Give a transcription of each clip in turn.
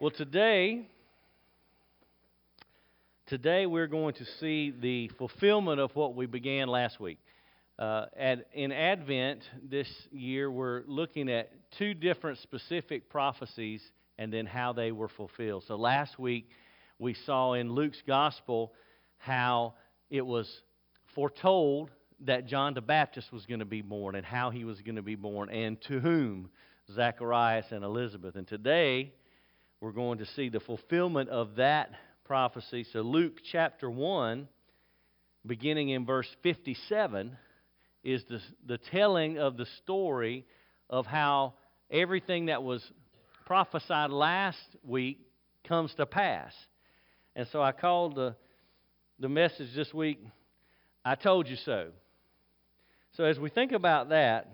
Well, today, today we're going to see the fulfillment of what we began last week. Uh, at, in Advent this year, we're looking at two different specific prophecies and then how they were fulfilled. So last week, we saw in Luke's gospel how it was foretold that John the Baptist was going to be born and how he was going to be born and to whom Zacharias and Elizabeth. And today, we're going to see the fulfillment of that prophecy. So, Luke chapter 1, beginning in verse 57, is the, the telling of the story of how everything that was prophesied last week comes to pass. And so I called the, the message this week, I Told You So. So as we think about that,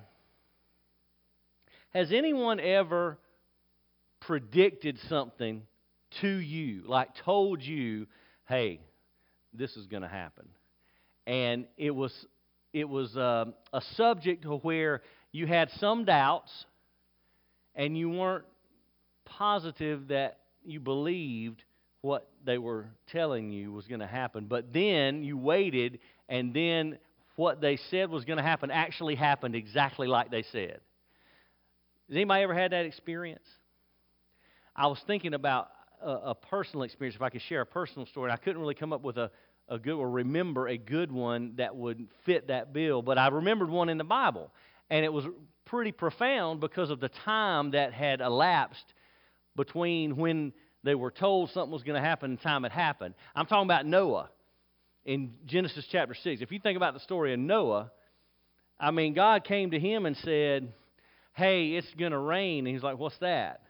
has anyone ever predicted something to you, like told you, hey, this is going to happen. And it was, it was uh, a subject where you had some doubts and you weren't positive that you believed what they were telling you was going to happen. But then you waited, and then what they said was going to happen actually happened exactly like they said. Has anybody ever had that experience? I was thinking about a, a, personal experience, if I could share a personal story. I couldn't really come up with a, a good or remember a good one that would fit that bill, but I remembered one in the Bible. And it was pretty profound because of the time that had elapsed between when they were told something was going to happen and time it happened. I'm talking about Noah in Genesis chapter 6. If you think about the story of Noah, I mean, God came to him and said, Hey, it's going to rain. And he's like, What's that?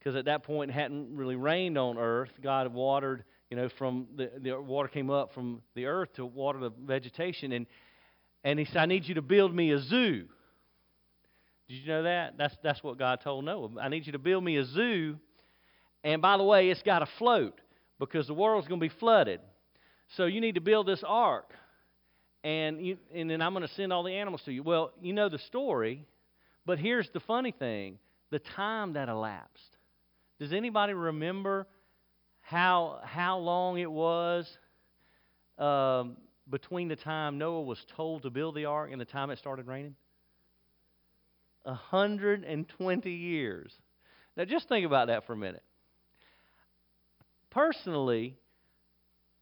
Because at that point it hadn't really rained on earth. God had watered, you know, from the, the water came up from the earth to water the vegetation. And, and he said, I need you to build me a zoo. Did you know that? That's, that's what God told Noah. I need you to build me a zoo. And by the way, it's got to float because the world's going to be flooded. So you need to build this ark. And, you, and then I'm going to send all the animals to you. Well, you know the story, but here's the funny thing the time that elapsed. Does anybody remember how, how long it was um, between the time Noah was told to build the ark and the time it started raining? 120 years. Now, just think about that for a minute. Personally,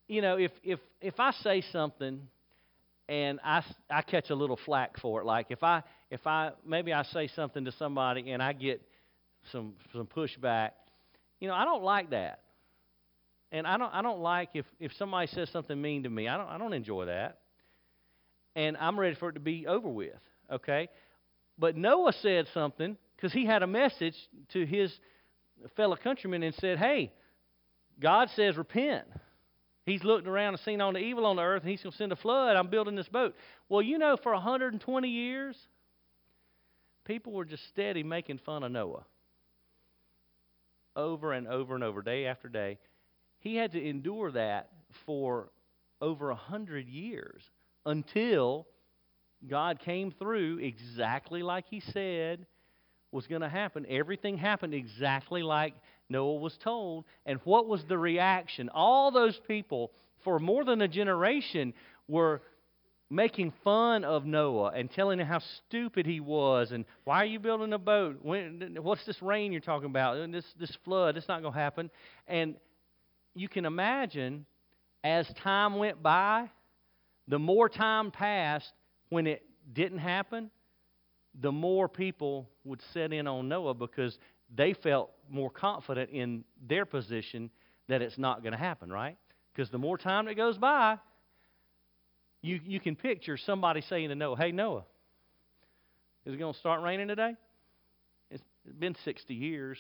you know, if, if, if I say something and I, I catch a little flack for it, like if I, if I, maybe I say something to somebody and I get some, some pushback, you know, I don't like that. And I don't I don't like if, if somebody says something mean to me. I don't I don't enjoy that. And I'm ready for it to be over with. Okay? But Noah said something because he had a message to his fellow countrymen and said, Hey, God says repent. He's looked around and seen all the evil on the earth, and he's going to send a flood. I'm building this boat. Well, you know, for 120 years, people were just steady making fun of Noah over and over and over, day after day. He had to endure that for over a hundred years until God came through exactly like He said was going to happen. Everything happened exactly like Noah was told. And what was the reaction? All those people, for more than a generation, were making fun of Noah and telling him how stupid he was and why are you building a boat? When, what's this rain you're talking about? This, this flood, it's not going to happen. And you can imagine as time went by, the more time passed when it didn't happen, the more people would set in on Noah because they felt more confident in their position that it's not going to happen, right? Because the more time that goes by, you, you can picture somebody saying to Noah, Hey, Noah, is it going to start raining today? It's been 60 years.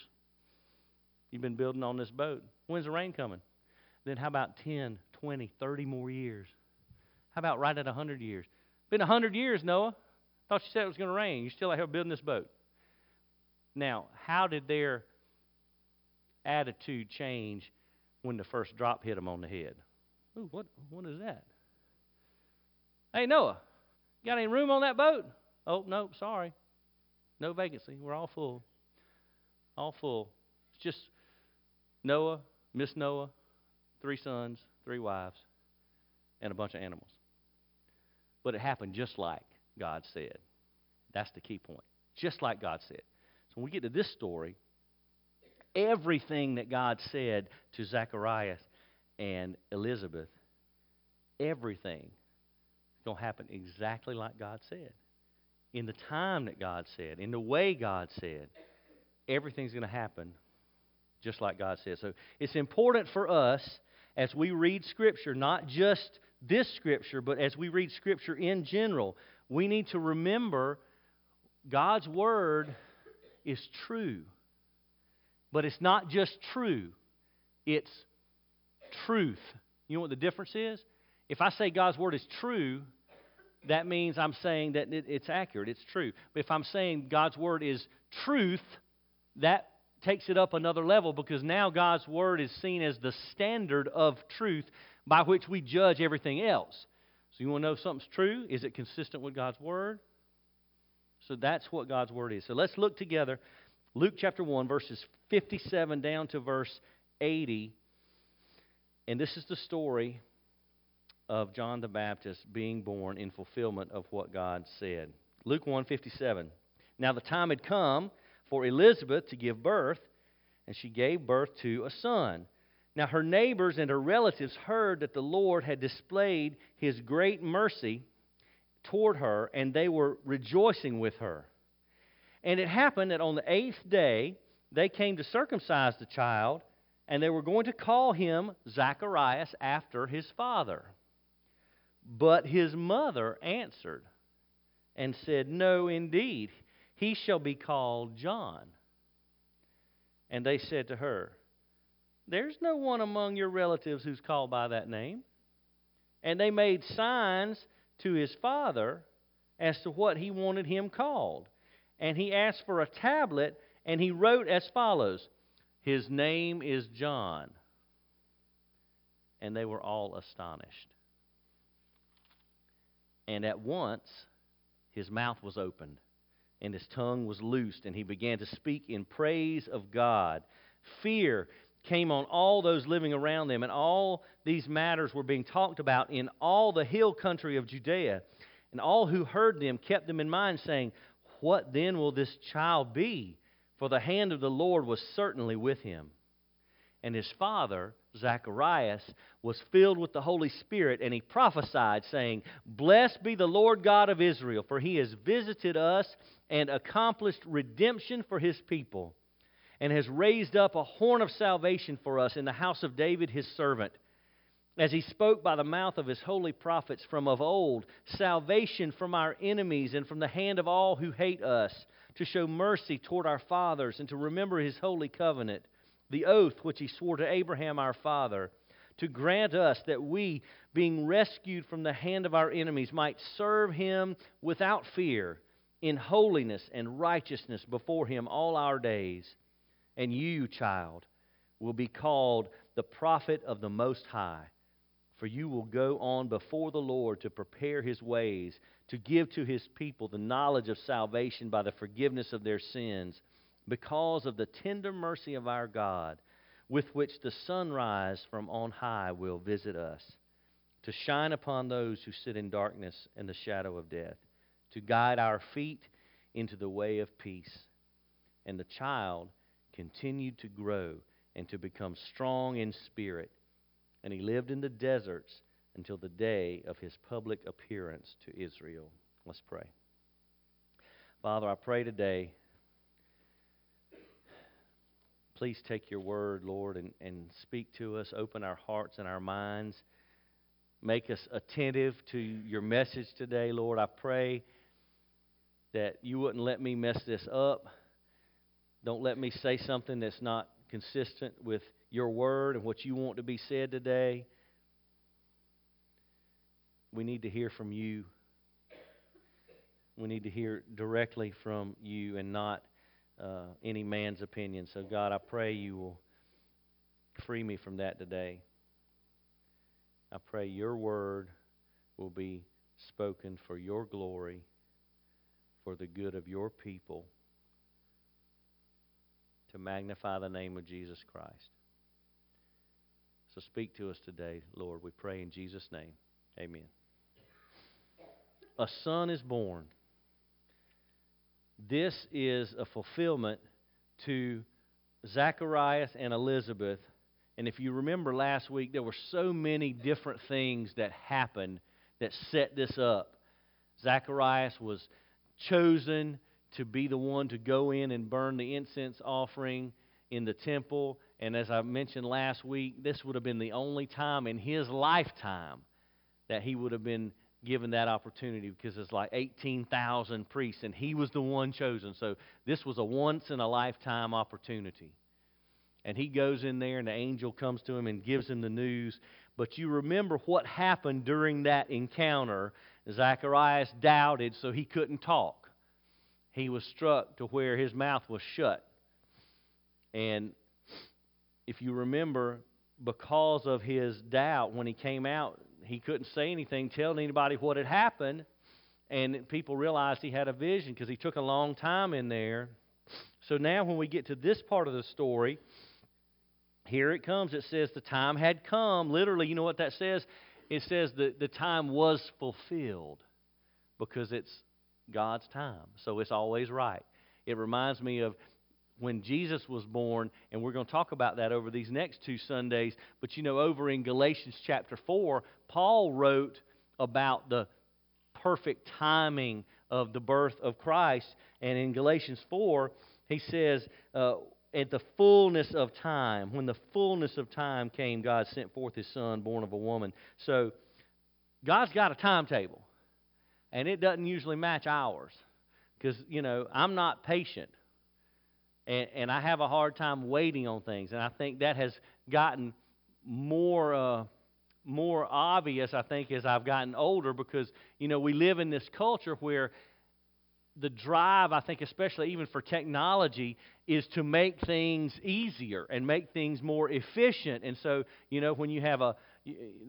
You've been building on this boat. When's the rain coming? Then how about 10, 20, 30 more years? How about right at 100 years? Been 100 years, Noah. Thought you said it was going to rain. You're still out here building this boat. Now, how did their attitude change when the first drop hit them on the head? Ooh, what, what is that? Hey, Noah, got any room on that boat? Oh, no, sorry. No vacancy. We're all full. All full. It's just Noah, Miss Noah, three sons, three wives, and a bunch of animals. But it happened just like God said. That's the key point. Just like God said. So when we get to this story, everything that God said to Zacharias and Elizabeth, everything is going to happen exactly like God said. In the time that God said, in the way God said, everything's going to happen just like God said. So it's important for us as we read Scripture, not just this Scripture, but as we read Scripture in general, we need to remember God's Word is true. But it's not just true, it's truth. You know what the difference is? If I say God's Word is true, that means I'm saying that it, it's accurate, it's true. But if I'm saying God's Word is truth, that takes it up another level because now God's Word is seen as the standard of truth by which we judge everything else. So you want to know if something's true? Is it consistent with God's Word? So that's what God's Word is. So let's look together. Luke chapter 1, verses 57 down to verse 80. And this is the story of John the Baptist being born in fulfillment of what God said. Luke 1:57. Now the time had come for Elizabeth to give birth, and she gave birth to a son. Now her neighbors and her relatives heard that the Lord had displayed his great mercy toward her, and they were rejoicing with her. And it happened that on the eighth day they came to circumcise the child, and they were going to call him Zacharias after his father. But his mother answered and said, No, indeed he shall be called John. And they said to her, There's no one among your relatives who's called by that name. And they made signs to his father as to what he wanted him called. And he asked for a tablet, and he wrote as follows His name is John. And they were all astonished. And at once his mouth was opened and his tongue was loosed, and he began to speak in praise of God. Fear came on all those living around them, and all these matters were being talked about in all the hill country of Judea. And all who heard them kept them in mind, saying, What then will this child be? For the hand of the Lord was certainly with him. And his father, Zacharias, was filled with the Holy Spirit, and he prophesied, saying, Blessed be the Lord God of Israel, for he has visited us and accomplished redemption for his people, and has raised up a horn of salvation for us in the house of David his servant. As he spoke by the mouth of his holy prophets from of old, salvation from our enemies and from the hand of all who hate us, to show mercy toward our fathers, and to remember his holy covenant, the oath which he swore to Abraham our father, to grant us that we, being rescued from the hand of our enemies, might serve him without fear in holiness and righteousness before him all our days. And you, child, will be called the prophet of the Most High. For you will go on before the Lord to prepare his ways, to give to his people the knowledge of salvation by the forgiveness of their sins, because of the tender mercy of our God, with which the sunrise from on high will visit us, to shine upon those who sit in darkness and the shadow of death to guide our feet into the way of peace. And the child continued to grow and to become strong in spirit. And he lived in the deserts until the day of his public appearance to Israel. Let's pray. Father, I pray today, please take your word, Lord, and, and speak to us. Open our hearts and our minds. Make us attentive to your message today, Lord. I pray that you wouldn't let me mess this up. Don't let me say something that's not consistent with your word and what you want to be said today. We need to hear from you. We need to hear directly from you and not uh, any man's opinion. So, God, I pray you will free me from that today. I pray your word will be spoken for your glory for the good of your people to magnify the name of Jesus Christ. So speak to us today, Lord. We pray in Jesus' name. Amen. A son is born. This is a fulfillment to Zacharias and Elizabeth. And if you remember last week, there were so many different things that happened that set this up. Zacharias was chosen to be the one to go in and burn the incense offering in the temple. And as I mentioned last week, this would have been the only time in his lifetime that he would have been given that opportunity because there's like 18,000 priests and he was the one chosen. So this was a once in a lifetime opportunity. And he goes in there and the angel comes to him and gives him the news. But you remember what happened during that encounter. Zacharias doubted, so he couldn't talk. He was struck to where his mouth was shut. And if you remember, because of his doubt, when he came out, he couldn't say anything, tell anybody what had happened. And people realized he had a vision because he took a long time in there. So now, when we get to this part of the story, here it comes. It says the time had come. Literally, you know what that says? It says that the time was fulfilled because it's God's time. So it's always right. It reminds me of when Jesus was born, and we're going to talk about that over these next two Sundays. But you know, over in Galatians chapter 4, Paul wrote about the perfect timing of the birth of Christ. And in Galatians 4, he says, uh, At the fullness of time, when the fullness of time came, God sent forth his Son, born of a woman. So, God's got a timetable, and it doesn't usually match ours. Because, you know, I'm not patient and, and I have a hard time waiting on things. And I think that has gotten more uh, more obvious, I think, as I've gotten older because, you know, we live in this culture where the drive, I think, especially even for technology, is to make things easier and make things more efficient. And so, you know, when you have a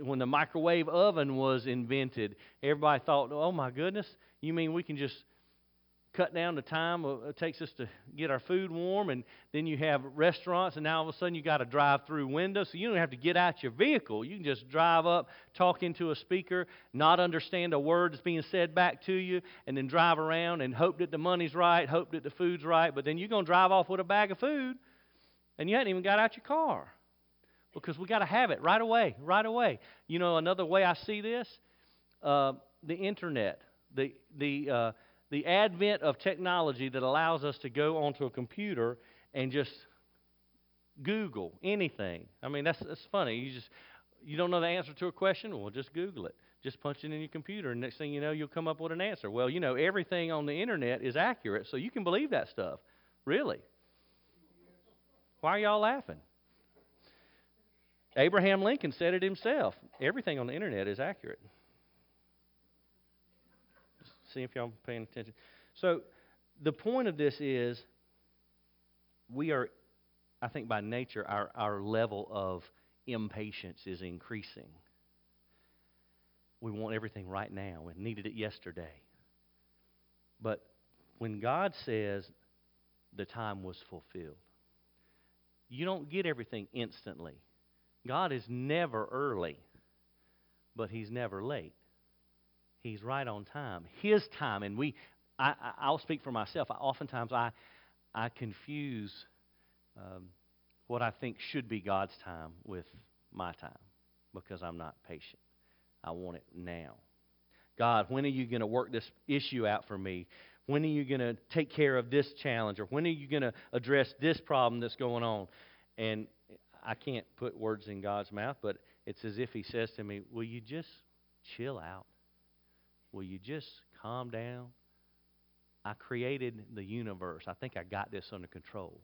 when the microwave oven was invented, everybody thought, "Oh my goodness, you mean we can just cut down the time it takes us to get our food warm, and then you have restaurants, and now all of a sudden you got a drive-through window, so you don't have to get out your vehicle. You can just drive up, talk into a speaker, not understand a word that's being said back to you, and then drive around and hope that the money's right, hope that the food's right, but then you're going to drive off with a bag of food, and you hadn't even got out your car because we got to have it right away, right away. You know, another way I see this, uh, the internet, the the uh, the advent of technology that allows us to go onto a computer and just Google anything. I mean, that's that's funny. You just you don't know the answer to a question, well, just Google it. Just punch it in your computer, and next thing you know, you'll come up with an answer. Well, you know, everything on the internet is accurate, so you can believe that stuff. Really? Why are y'all laughing? Abraham Lincoln said it himself. Everything on the internet is accurate. See if y'all are paying attention. So, the point of this is we are, I think by nature, our, our level of impatience is increasing. We want everything right now. We needed it yesterday. But when God says the time was fulfilled, you don't get everything instantly. God is never early, but He's never late. He's right on time. His time, and we, I, will speak for myself. I, oftentimes, I, I confuse um, what I think should be God's time with my time because I'm not patient. I want it now. God, when are you going to work this issue out for me? When are you going to take care of this challenge? Or when are you going to address this problem that's going on? And I can't put words in God's mouth, but it's as if He says to me, Will you just chill out? Will you just calm down? I created the universe. I think I got this under control.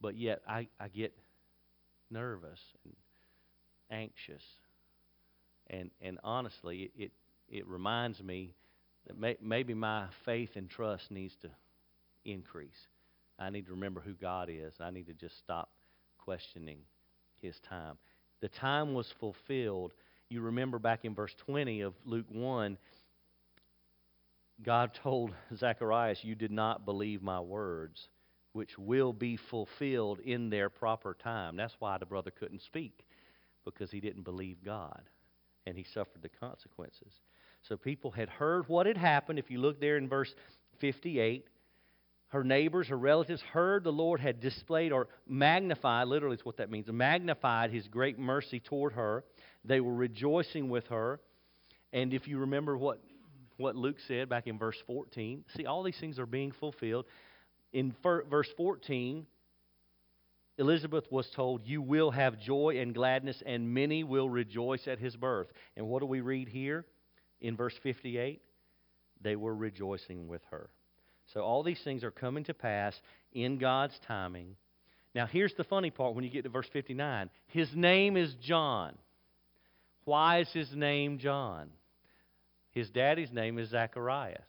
But yet I, I get nervous and anxious. And, and honestly, it, it, reminds me that may, maybe my faith and trust needs to increase. I need to remember who God is. I need to just stop questioning His time. The time was fulfilled you remember back in verse 20 of Luke 1, God told Zacharias, You did not believe my words, which will be fulfilled in their proper time. That's why the brother couldn't speak, because he didn't believe God and he suffered the consequences. So people had heard what had happened. If you look there in verse 58, her neighbors, her relatives heard the Lord had displayed or magnified, literally is what that means, magnified his great mercy toward her. They were rejoicing with her. And if you remember what, what Luke said back in verse 14, see, all these things are being fulfilled. In verse 14, Elizabeth was told, You will have joy and gladness, and many will rejoice at his birth. And what do we read here in verse 58? They were rejoicing with her. So all these things are coming to pass in God's timing. Now, here's the funny part when you get to verse 59 His name is John. Why is his name John? His daddy's name is Zacharias,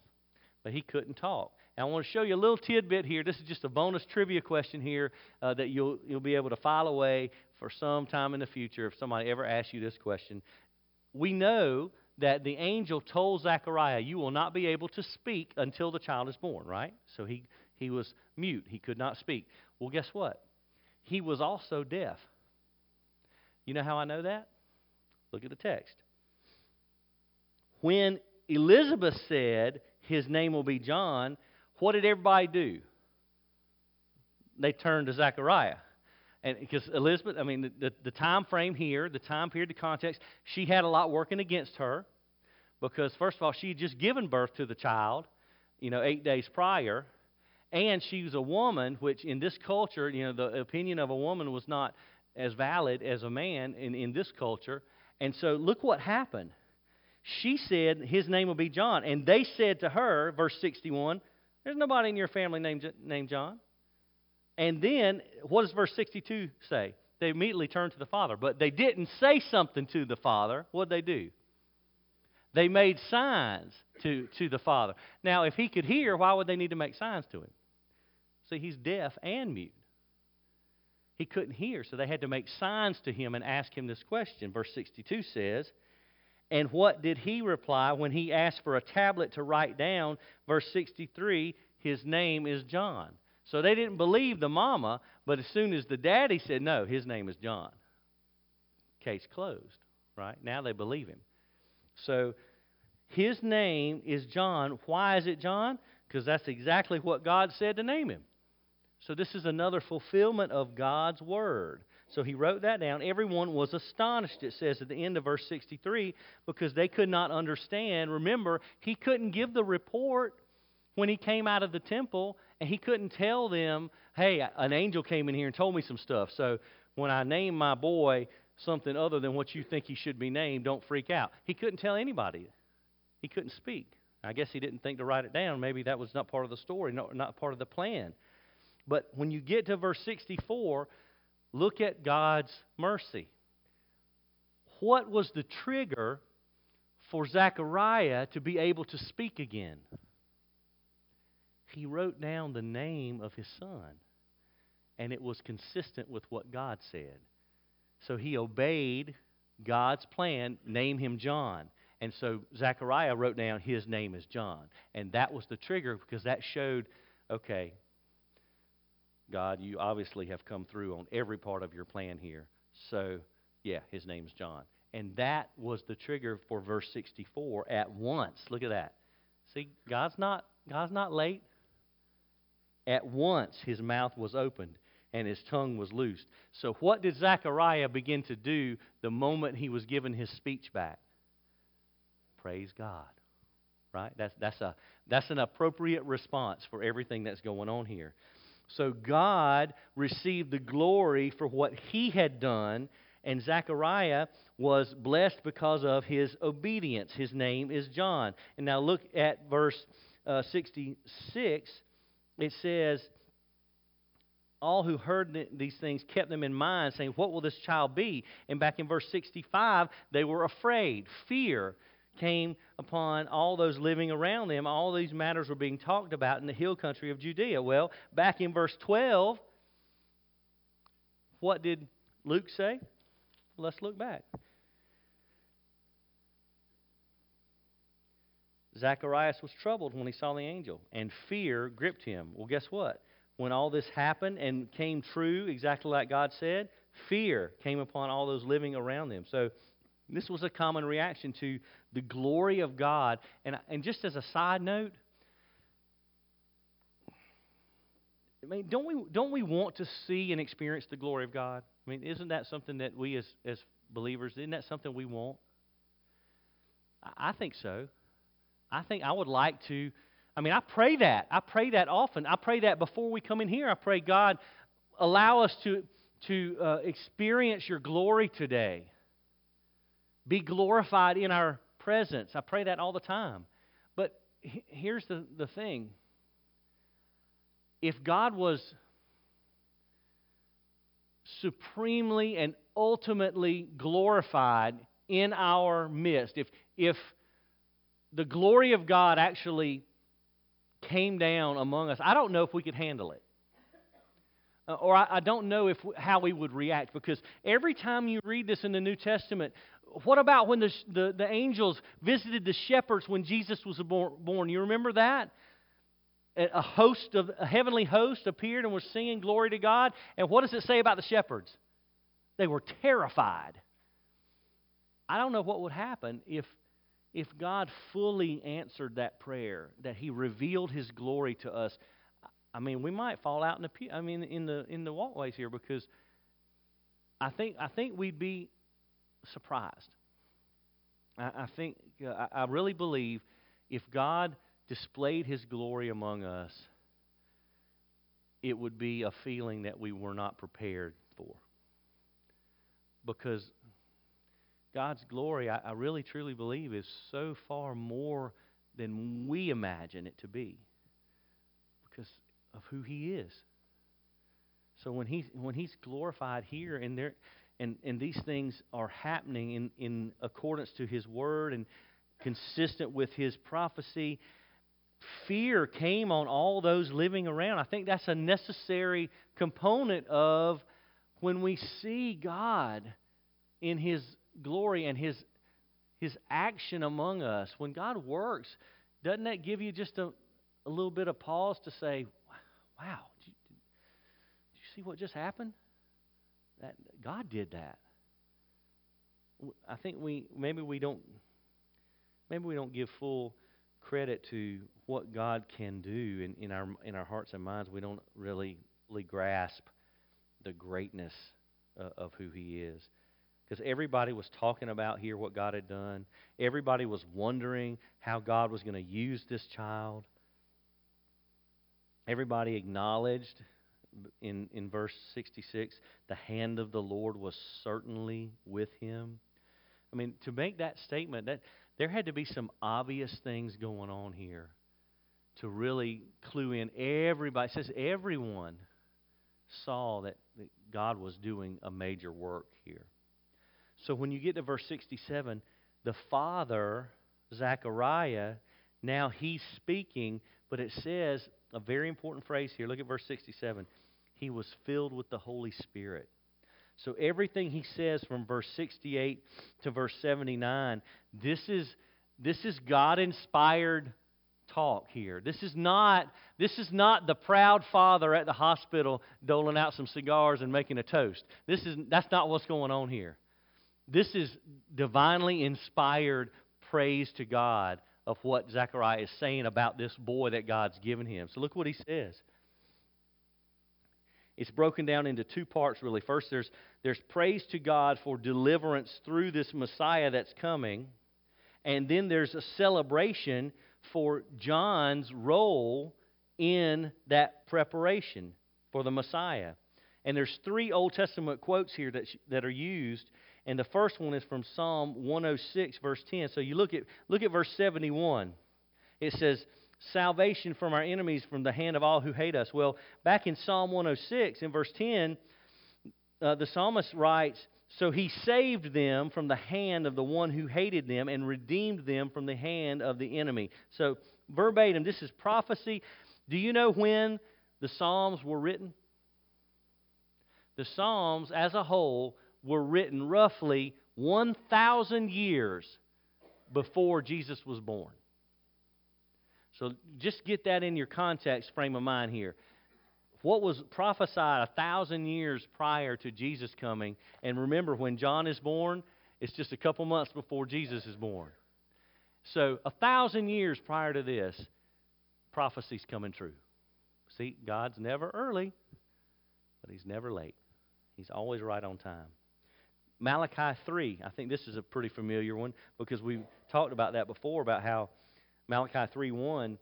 but he couldn't talk. And I want to show you a little tidbit here. This is just a bonus trivia question here uh, that you'll, you'll be able to file away for some time in the future if somebody ever asks you this question. We know that the angel told Zechariah, You will not be able to speak until the child is born, right? So he, he was mute. He could not speak. Well, guess what? He was also deaf. You know how I know that? Look at the text. When Elizabeth said, His name will be John, what did everybody do? They turned to Zechariah. And because Elizabeth, I mean, the, the, the time frame here, the time period, the context, she had a lot working against her because, first of all, she had just given birth to the child, you know, eight days prior. And she was a woman, which in this culture, you know, the opinion of a woman was not as valid as a man in, in this culture. And so look what happened. She said, His name will be John. And they said to her, verse 61, there's nobody in your family named, named John. And then, what does verse 62 say? They immediately turned to the father. But they didn't say something to the father. What'd they do? They made signs to, to the father. Now, if he could hear, why would they need to make signs to him? See, he's deaf and mute. He couldn't hear, so they had to make signs to him and ask him this question. Verse 62 says, and what did he reply when he asked for a tablet to write down? Verse 63 His name is John. So they didn't believe the mama, but as soon as the daddy said, No, his name is John, case closed, right? Now they believe him. So his name is John. Why is it John? Because that's exactly what God said to name him. So this is another fulfillment of God's word. So he wrote that down. Everyone was astonished, it says at the end of verse 63, because they could not understand. Remember, he couldn't give the report when he came out of the temple, and he couldn't tell them, hey, an angel came in here and told me some stuff. So when I name my boy something other than what you think he should be named, don't freak out. He couldn't tell anybody. He couldn't speak. I guess he didn't think to write it down. Maybe that was not part of the story, not, not part of the plan. But when you get to verse 64, Look at God's mercy. What was the trigger for Zechariah to be able to speak again? He wrote down the name of his son, and it was consistent with what God said. So he obeyed God's plan, name him John. And so Zechariah wrote down his name is John. And that was the trigger because that showed, okay, God, you obviously have come through on every part of your plan here. So, yeah, his name's John. And that was the trigger for verse 64 at once. Look at that. See, God's not God's not late. At once his mouth was opened and his tongue was loosed. So what did Zechariah begin to do the moment he was given his speech back? Praise God. Right? That's that's a that's an appropriate response for everything that's going on here. So God received the glory for what he had done, and Zechariah was blessed because of his obedience. His name is John. And now look at verse uh, 66. It says, all who heard these things kept them in mind, saying, What will this child be? And back in verse 65, they were afraid. Fear came upon all those living around them. All these matters were being talked about in the hill country of Judea. Well, back in verse 12, what did Luke say? Let's look back. Zacharias was troubled when he saw the angel, and fear gripped him. Well, guess what? When all this happened and came true, exactly like God said, fear came upon all those living around them. So this was a common reaction to the glory of God. And, and just as a side note, I mean, don't we, don't we want to see and experience the glory of God? I mean, isn't that something that we as, as believers, isn't that something we want? I, I think so. I think I would like to. I mean, I pray that. I pray that often. I pray that before we come in here. I pray, God, allow us to, to uh, experience your glory today. Be glorified in our presence. I pray that all the time. But here's the, the thing if God was supremely and ultimately glorified in our midst, if, if the glory of God actually came down among us, I don't know if we could handle it. Uh, or I, I, don't know if how we would react because every time you read this in the New Testament, what about when the, the, the angels visited the shepherds when Jesus was born? You remember that? A host of a heavenly host appeared and was singing glory to God. And what does it say about the shepherds? They were terrified. I don't know what would happen if if God fully answered that prayer, that He revealed His glory to us. I mean, we might fall out in the I mean, in the in the walkways here because I think I think we'd be surprised. I, I think, I, I really believe if God displayed his glory among us, it would be a feeling that we were not prepared for. Because God's glory, I, I, really truly believe, is so far more than we imagine it to be of who He is. So when, he, when He's glorified here, and there, and, and these things are happening in, in accordance to his word and consistent with his prophecy, fear came on all those living around. I think that's a necessary component of when we see God in his glory and his his action among us. When God works, doesn't that give you just a, a little bit of pause to say, wow, did you, did you see what just happened? That God did that. I think we maybe we don't maybe we don't give full credit to what God can do in, in our in our hearts and minds. We don't really really grasp the greatness uh, of who He is. Because everybody was talking about here what God had done. Everybody was wondering how God was going to use this child. Everybody acknowledged in, in verse 66 the hand of the Lord was certainly with him. I mean, to make that statement, that there had to be some obvious things going on here to really clue in. Everybody says everyone saw that, that God was doing a major work here. So when you get to verse 67, the father, Zechariah, now he's speaking, but it says a very important phrase here. Look at verse 67 he was filled with the Holy Spirit. So everything he says from verse 68 to verse 79, this is this is God inspired talk here. This is not this is not the proud father at the hospital doling out some cigars and making a toast. This is that's not what's going on here. This is divinely inspired praise to God of what Zechariah is saying about this boy that God's given him. So look what he says it's broken down into two parts, really. First, there's, there's praise to God for deliverance through this Messiah that's coming. And then there's a celebration for John's role in that preparation for the Messiah. And there's three Old Testament quotes here that, that are used. And the first one is from Psalm 106, verse 10. So you look at, look at verse 71. It says, salvation from our enemies from the hand of all who hate us. Well, back in Psalm 106, in verse 10, uh, the psalmist writes, So he saved them from the hand of the one who hated them and redeemed them from the hand of the enemy. So, verbatim, this is prophecy. Do you know when the Psalms were written? The Psalms, as a whole, were written roughly 1,000 years before Jesus was born. So just get that in your context frame of mind here. what was prophesied a thousand years prior to Jesus coming. And remember, when John is born, it's just a couple months before Jesus is born. So, a thousand years prior to this, prophecy's coming true. See, God's never early, but He's never late. He's always right on time. Malachi 3, I think this is a pretty familiar one because we talked about that before about how Malachi 3 1,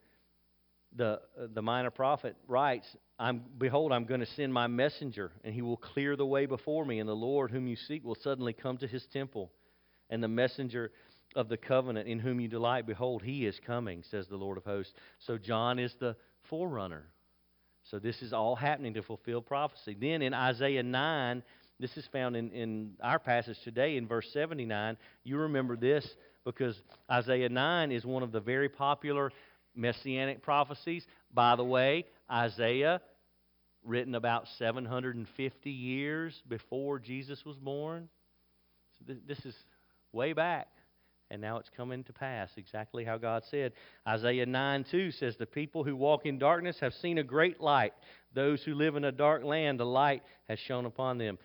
the, uh, the minor prophet writes, I'm, Behold, I'm going to send my messenger, and he will clear the way before me, and the Lord whom you seek will suddenly come to his temple. And the messenger of the covenant in whom you delight, behold, he is coming, says the Lord of hosts. So John is the forerunner. So this is all happening to fulfill prophecy. Then in Isaiah 9, this is found in, in our passage today in verse 79. You remember this because Isaiah 9 is one of the very popular messianic prophecies. By the way, Isaiah, written about 750 years before Jesus was born. So this is way back. And now it's coming to pass exactly how God said. Isaiah 9 2 says, The people who walk in darkness have seen a great light. Those who live in a dark land, the light has shone upon them.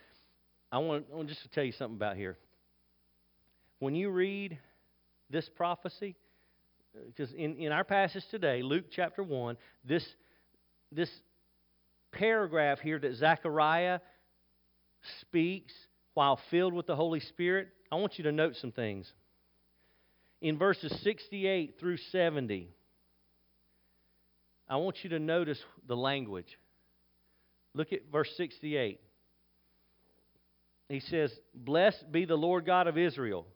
I want, I want just to tell you something about here. When you read this prophecy, uh, because in, in our passage today, Luke chapter 1, this, this paragraph here that Zechariah speaks while filled with the Holy Spirit, I want you to note some things. In verses 68 through 70, I want you to notice the language. Look at verse 68 he says, Blessed be the Lord God of Israel,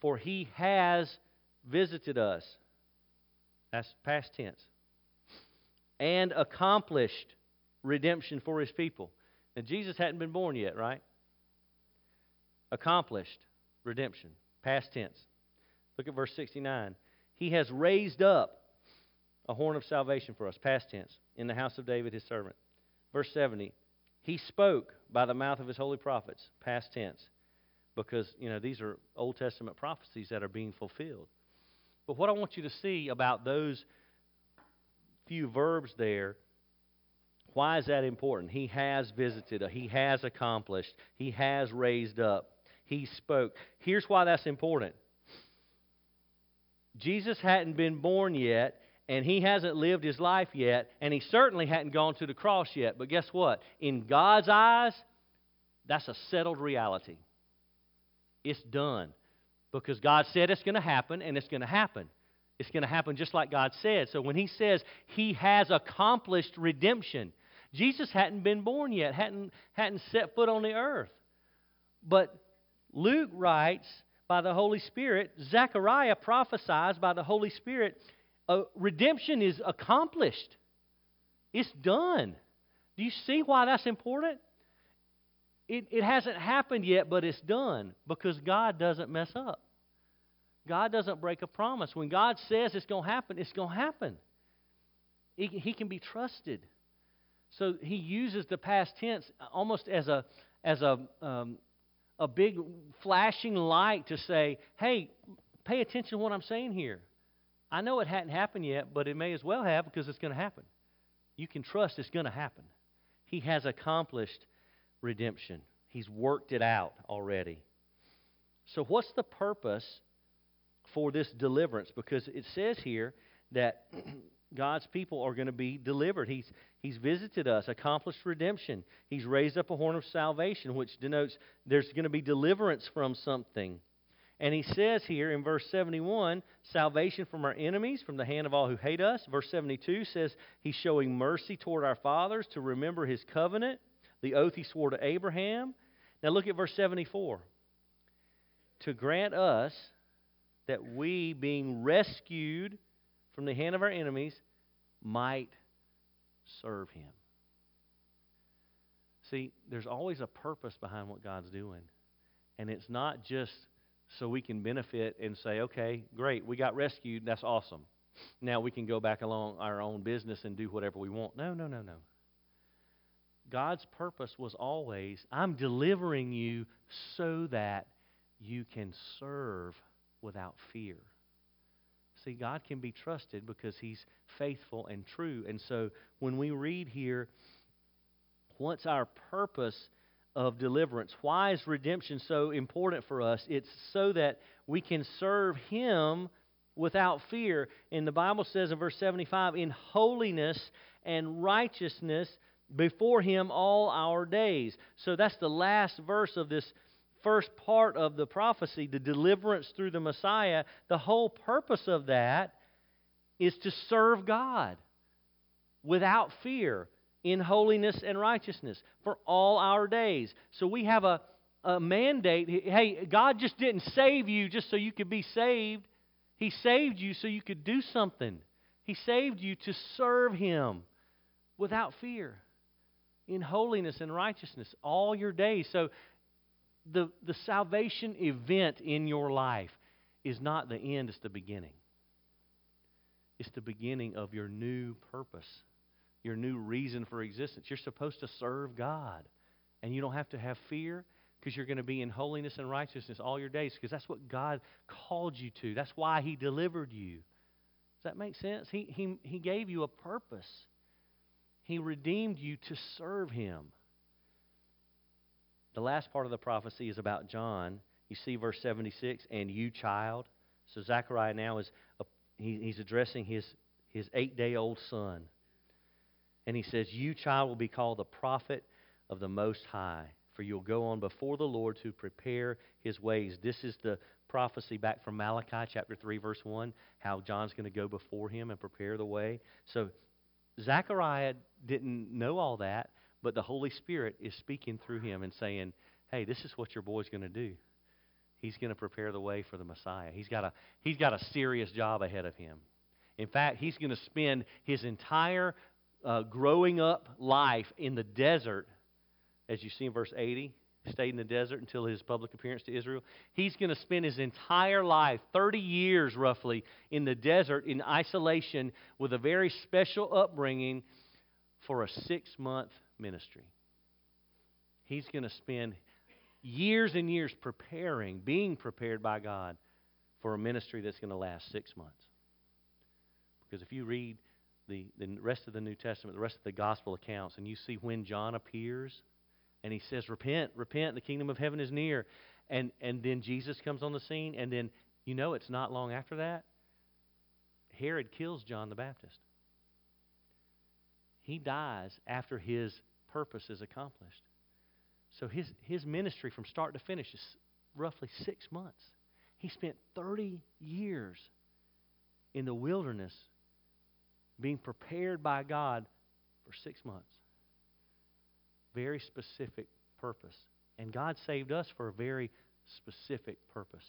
for he has visited us. That's past tense. And accomplished redemption for his people. Now, Jesus hadn't been born yet, right? Accomplished redemption, past tense. Look at verse 69. He has raised up a horn of salvation for us, past tense, in the house of David, his servant. Verse 70. He spoke by the mouth of his holy prophets, past tense, because, you know, these are Old Testament prophecies that are being fulfilled. But what I want you to see about those few verbs there, why is that important? He has visited, uh, he has accomplished, he has raised up, he spoke. Here's why that's important. Jesus hadn't been born yet, and he hasn't lived his life yet, and he certainly hadn't gone to the cross yet. But guess what? In God's eyes, that's a settled reality. It's done. Because God said it's going to happen, and it's going to happen. It's going to happen just like God said. So when he says he has accomplished redemption, Jesus hadn't been born yet, hadn't, hadn't set foot on the earth. But Luke writes by the Holy Spirit, Zechariah prophesies by the Holy Spirit uh, redemption is accomplished, it's done. Do you see why that's important? It, it hasn't happened yet, but it's done because God doesn't mess up. God doesn't break a promise. When God says it's going to happen, it's going to happen. He, he can be trusted. So he uses the past tense almost as a as a um, a big flashing light to say, "Hey, pay attention to what I'm saying here. I know it hadn't happened yet, but it may as well have because it's going to happen. You can trust it's going to happen. He has accomplished redemption, He's worked it out already. So, what's the purpose for this deliverance? Because it says here that God's people are going to be delivered. He's, he's visited us, accomplished redemption. He's raised up a horn of salvation, which denotes there's going to be deliverance from something. And he says here in verse 71 salvation from our enemies, from the hand of all who hate us. Verse 72 says he's showing mercy toward our fathers to remember his covenant, the oath he swore to Abraham. Now look at verse 74. To grant us that we, being rescued from the hand of our enemies, might serve him. See, there's always a purpose behind what God's doing. And it's not just so we can benefit and say, okay, great, we got rescued. That's awesome. Now we can go back along our own business and do whatever we want. No, no, no, no. God's purpose was always I'm delivering you so that you can serve without fear. See, God can be trusted because He's faithful and true. And so when we read here What's our purpose of deliverance? Why is redemption so important for us? It's so that we can serve Him without fear. And the Bible says in verse 75 in holiness and righteousness before Him all our days. So that's the last verse of this first part of the prophecy, the deliverance through the Messiah. The whole purpose of that is to serve God without fear in holiness and righteousness for all our days. So we have a, a mandate. Hey, God just didn't save you just so you could be saved. He saved you so you could do something. He saved you to serve Him without fear in holiness and righteousness all your days. So the, the salvation event in your life is not the end, it's the beginning. It's the beginning of your new purpose, your new reason for existence. You're supposed to serve God. And you don't have to have fear because you're going to be in holiness and righteousness all your days because that's what God called you to. That's why He delivered you. Does that make sense? He, he, he gave you a purpose, He redeemed you to serve Him. The last part of the prophecy is about John. You see verse 76, and you, child. So Zechariah now is a, he, he's addressing his, his eight day old son. And he says, You, child, will be called the prophet of the Most High, for you'll go on before the Lord to prepare his ways. This is the prophecy back from Malachi chapter 3, verse 1, how John's going to go before him and prepare the way. So Zechariah didn't know all that, but the Holy Spirit is speaking through him and saying, hey, this is what your boy's going to do. He's going to prepare the way for the Messiah. He's got a, he's got a serious job ahead of him. In fact, he's going to spend his entire uh, growing up life in the desert, as you see in verse 80, stayed in the desert until his public appearance to Israel. He's going to spend his entire life, 30 years roughly, in the desert in isolation with a very special upbringing for a six month ministry. He's going to spend years and years preparing, being prepared by God for a ministry that's going to last six months. Because if you read the, the rest of the New Testament, the rest of the gospel accounts, and you see when John appears and he says, Repent, repent, the kingdom of heaven is near. And, and then Jesus comes on the scene, and then you know it's not long after that. Herod kills John the Baptist. He dies after his purpose is accomplished. So his, his ministry from start to finish is roughly six months. He spent 30 years in the wilderness being prepared by God for six months. Very specific purpose. And God saved us for a very specific purpose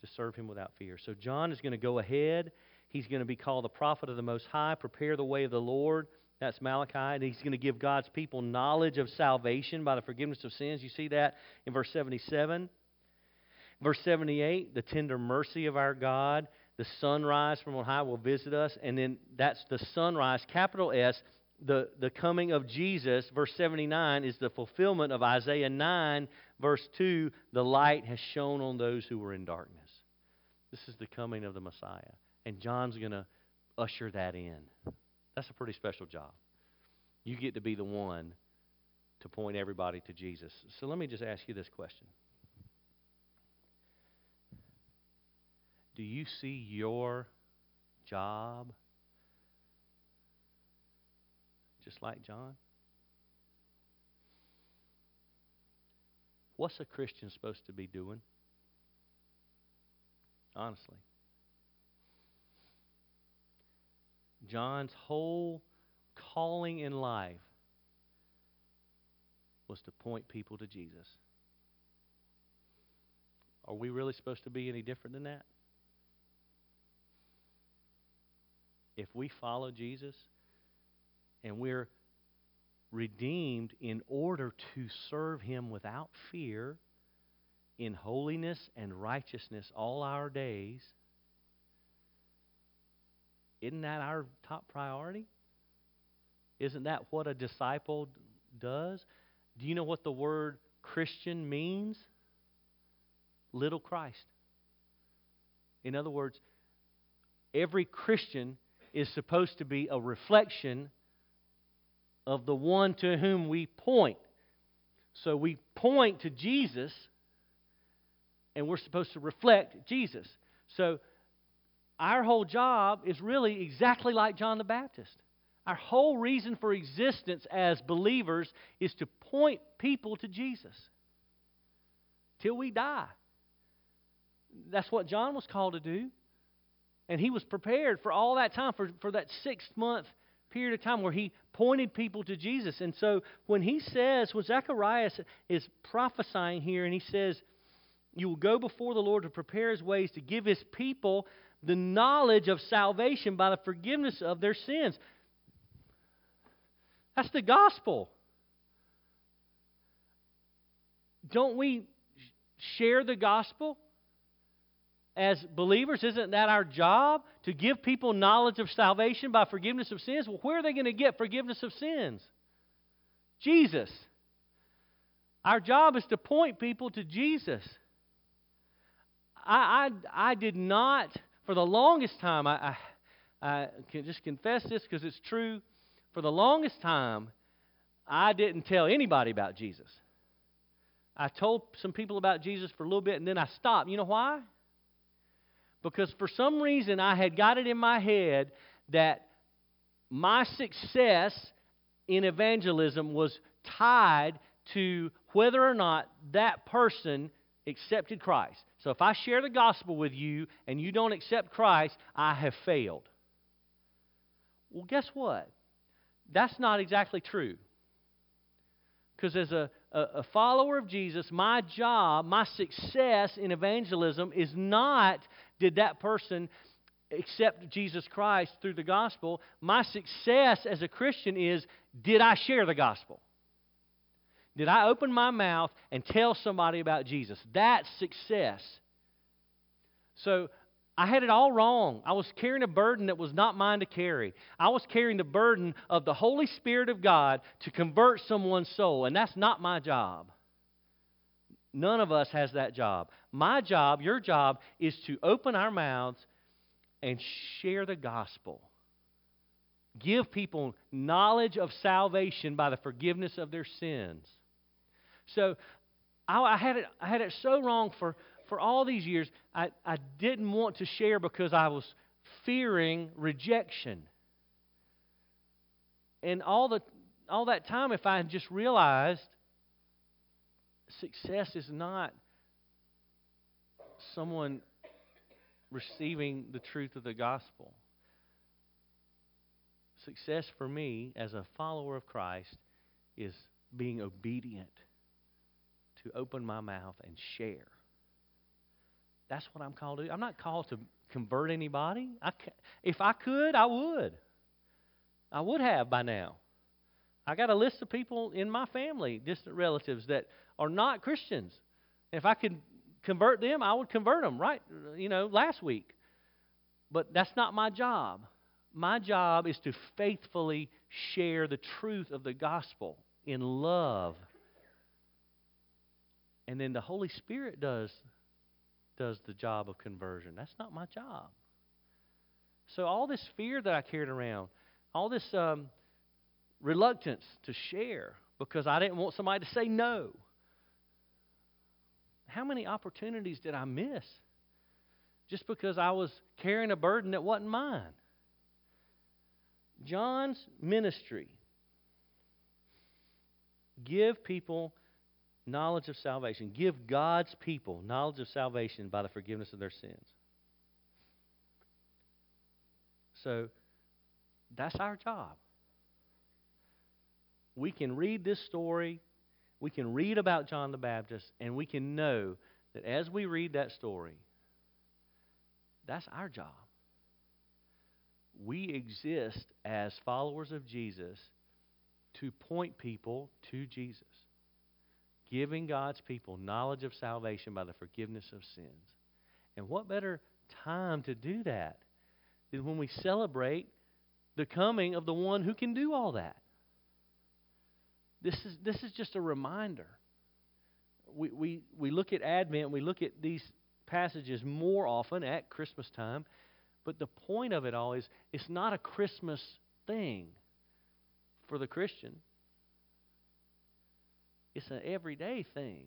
to serve Him without fear. So John is going to go ahead. He's going to be called the prophet of the Most High, prepare the way of the Lord. That's Malachi. And he's going to give God's people knowledge of salvation by the forgiveness of sins. You see that in verse 77. Verse 78, the tender mercy of our God. The sunrise from on high will visit us. And then that's the sunrise, capital S. The, the coming of Jesus, verse 79, is the fulfillment of Isaiah 9, verse 2. The light has shone on those who were in darkness. This is the coming of the Messiah. And John's going to usher that in. That's a pretty special job. You get to be the one to point everybody to Jesus. So let me just ask you this question Do you see your job just like John? What's a Christian supposed to be doing? Honestly. John's whole calling in life was to point people to Jesus. Are we really supposed to be any different than that? If we follow Jesus and we're redeemed in order to serve Him without fear, in holiness and righteousness all our days, isn't that our top priority? Isn't that what a disciple does? Do you know what the word Christian means? Little Christ. In other words, every Christian is supposed to be a reflection of the one to whom we point. So we point to Jesus, and we're supposed to reflect Jesus. So our whole job is really exactly like John the Baptist. Our whole reason for existence as believers is to point people to Jesus till we die. That's what John was called to do. And he was prepared for all that time, for, for that six month period of time where he pointed people to Jesus. And so when he says, when Zacharias is prophesying here and he says, You will go before the Lord to prepare his ways to give his people the knowledge of salvation by the forgiveness of their sins. That's the gospel. Don't we share the gospel? As believers, isn't that our job? To give people knowledge of salvation by forgiveness of sins? Well, where are they going to get forgiveness of sins? Jesus. Our job is to point people to Jesus. I, I, I did not, for the longest time, I, I, I can just confess this because it's true. For the longest time, I didn't tell anybody about Jesus. I told some people about Jesus for a little bit and then I stopped. You know why? Because for some reason I had got it in my head that my success in evangelism was tied to whether or not that person accepted Christ. So if I share the gospel with you and you don't accept Christ, I have failed. Well, guess what? That's not exactly true. Because as a, a, a, follower of Jesus, my job, my success in evangelism is not did that person accept Jesus Christ through the gospel? My success as a Christian is did I share the gospel? Did I open my mouth and tell somebody about Jesus? That's success. So I had it all wrong. I was carrying a burden that was not mine to carry. I was carrying the burden of the Holy Spirit of God to convert someone's soul, and that's not my job. None of us has that job. My job, your job, is to open our mouths and share the gospel. Give people knowledge of salvation by the forgiveness of their sins. So I, I had, it, I had it so wrong for, for all these years. I, I didn't want to share because I was fearing rejection. And all, the, all that time, if I had just realized success is not someone receiving the truth of the gospel. Success for me as a follower of Christ is being obedient to open my mouth and share. That's what I'm called to do. I'm not called to convert anybody. I if I could, I would. I would have by now. I got a list of people in my family, distant relatives, that are not Christians. If I could convert them, I would convert them, right? You know, last week. But that's not my job. My job is to faithfully share the truth of the gospel in love. And then the Holy Spirit does does the job of conversion. That's not my job. So all this fear that I carried around, all this um, reluctance to share because I didn't want somebody to say no how many opportunities did I miss just because I was carrying a burden that wasn't mine? John's ministry give people knowledge of salvation, give God's people knowledge of salvation by the forgiveness of their sins. So that's our job. We can read this story we can read about John the Baptist and we can know that as we read that story, that's our job. We exist as followers of Jesus to point people to Jesus, giving God's people knowledge of salvation by the forgiveness of sins. And what better time to do that than when we celebrate the coming of the one who can do all that? This is, this is just a reminder. We, we, we look at Advent, we look at these passages more often at Christmas time, but the point of it all is it's not a Christmas thing. for the Christian. It's an everyday thing.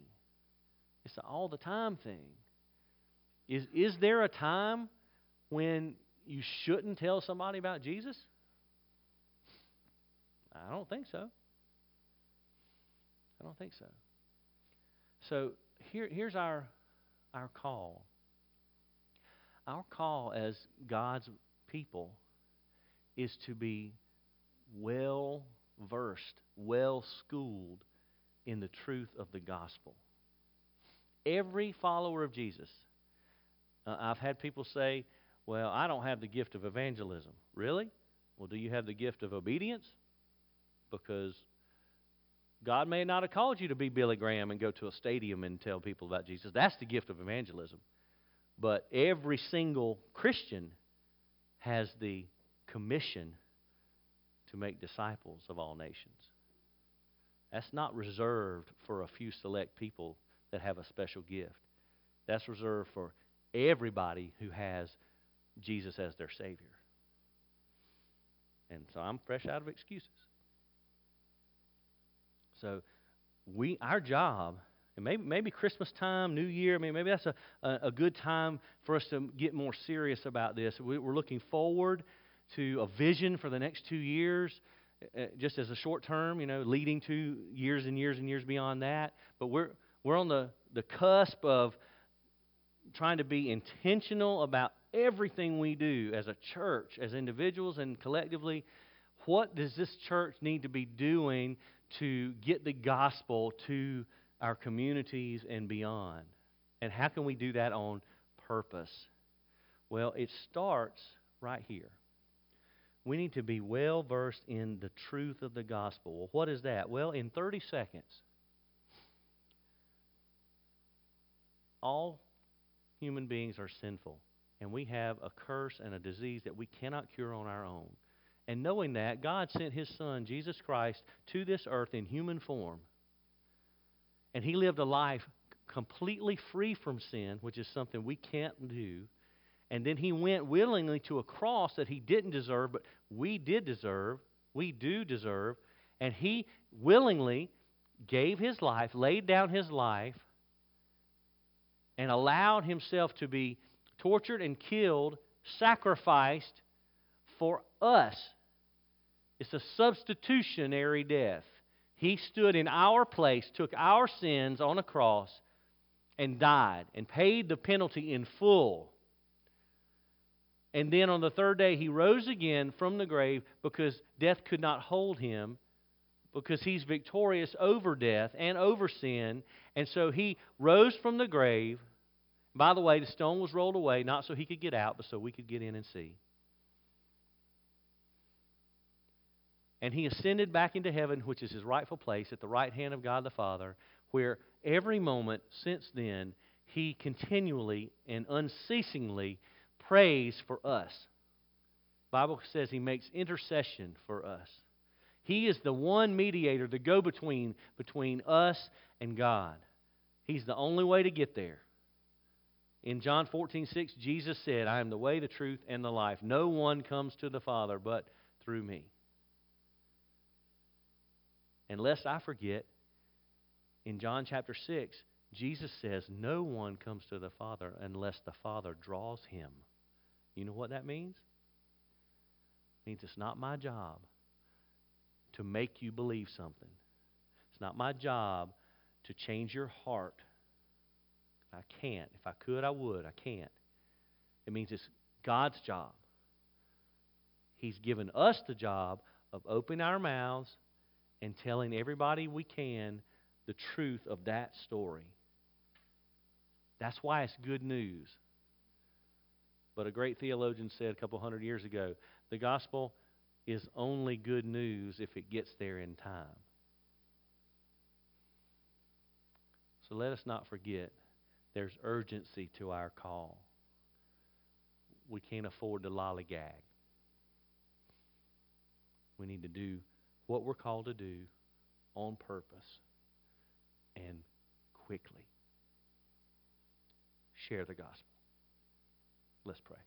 It's an all the time thing. Is is there a time when you shouldn't tell somebody about Jesus? I don't think so. I don't think so. So here, here's our our call. Our call as God's people is to be well versed, well schooled in the truth of the gospel. Every follower of Jesus. Uh, I've had people say, Well, I don't have the gift of evangelism. Really? Well, do you have the gift of obedience? Because God may not have called you to be Billy Graham and go to a stadium and tell people about Jesus. That's the gift of evangelism. But every single Christian has the commission to make disciples of all nations. That's not reserved for a few select people that have a special gift. That's reserved for everybody who has Jesus as their Savior. And so I'm fresh out of excuses. So we our job, and maybe maybe Christmas time, New Year, I mean maybe that's a, a, good time for us to get more serious about this. We, we're looking forward to a vision for the next two years. Uh, just as a short term, you know, leading to years and years and years beyond that. But we're we're on the, the cusp of trying to be intentional about everything we do as a church, as individuals, and collectively. What does this church need to be doing to get the gospel to our communities and beyond? And how can we do that on purpose? Well, it starts right here. We need to be well versed in the truth of the gospel. Well, what is that? Well, in 30 seconds, all human beings are sinful, and we have a curse and a disease that we cannot cure on our own. And knowing that, God sent His Son, Jesus Christ, to this earth in human form. And He lived a life completely free from sin, which is something we can't do. And then He went willingly to a cross that He didn't deserve, but we did deserve. We do deserve. And He willingly gave His life, laid down His life and allowed himself to be tortured and killed, sacrificed for us. It's a substitutionary death. He stood in our place, took our sins on a cross, and died and paid the penalty in full. And then on the third day, he rose again from the grave because death could not hold him, because he's victorious over death and over sin. And so he rose from the grave. By the way, the stone was rolled away, not so he could get out, but so we could get in and see. And he ascended back into heaven, which is his rightful place at the right hand of God the Father, where every moment since then he continually and unceasingly prays for us. Bible says he makes intercession for us. He is the one mediator, the go between between us and God. He's the only way to get there. In John 14, 6, Jesus said, I am the way, the truth, and the life. No one comes to the Father but through me. And lest I forget, in John chapter 6, Jesus says, No one comes to the Father unless the Father draws him. You know what that means? It means it's not my job to make you believe something. It's not my job to change your heart. I can't. If I could, I would. I can't. It means it's God's job. He's given us the job of opening our mouths and telling everybody we can the truth of that story. That's why it's good news. But a great theologian said a couple hundred years ago the gospel is only good news if it gets there in time. So let us not forget there's urgency to our call. We can't afford to lollygag. We need to do what we're called to do on purpose and quickly. Share the gospel. Let's pray.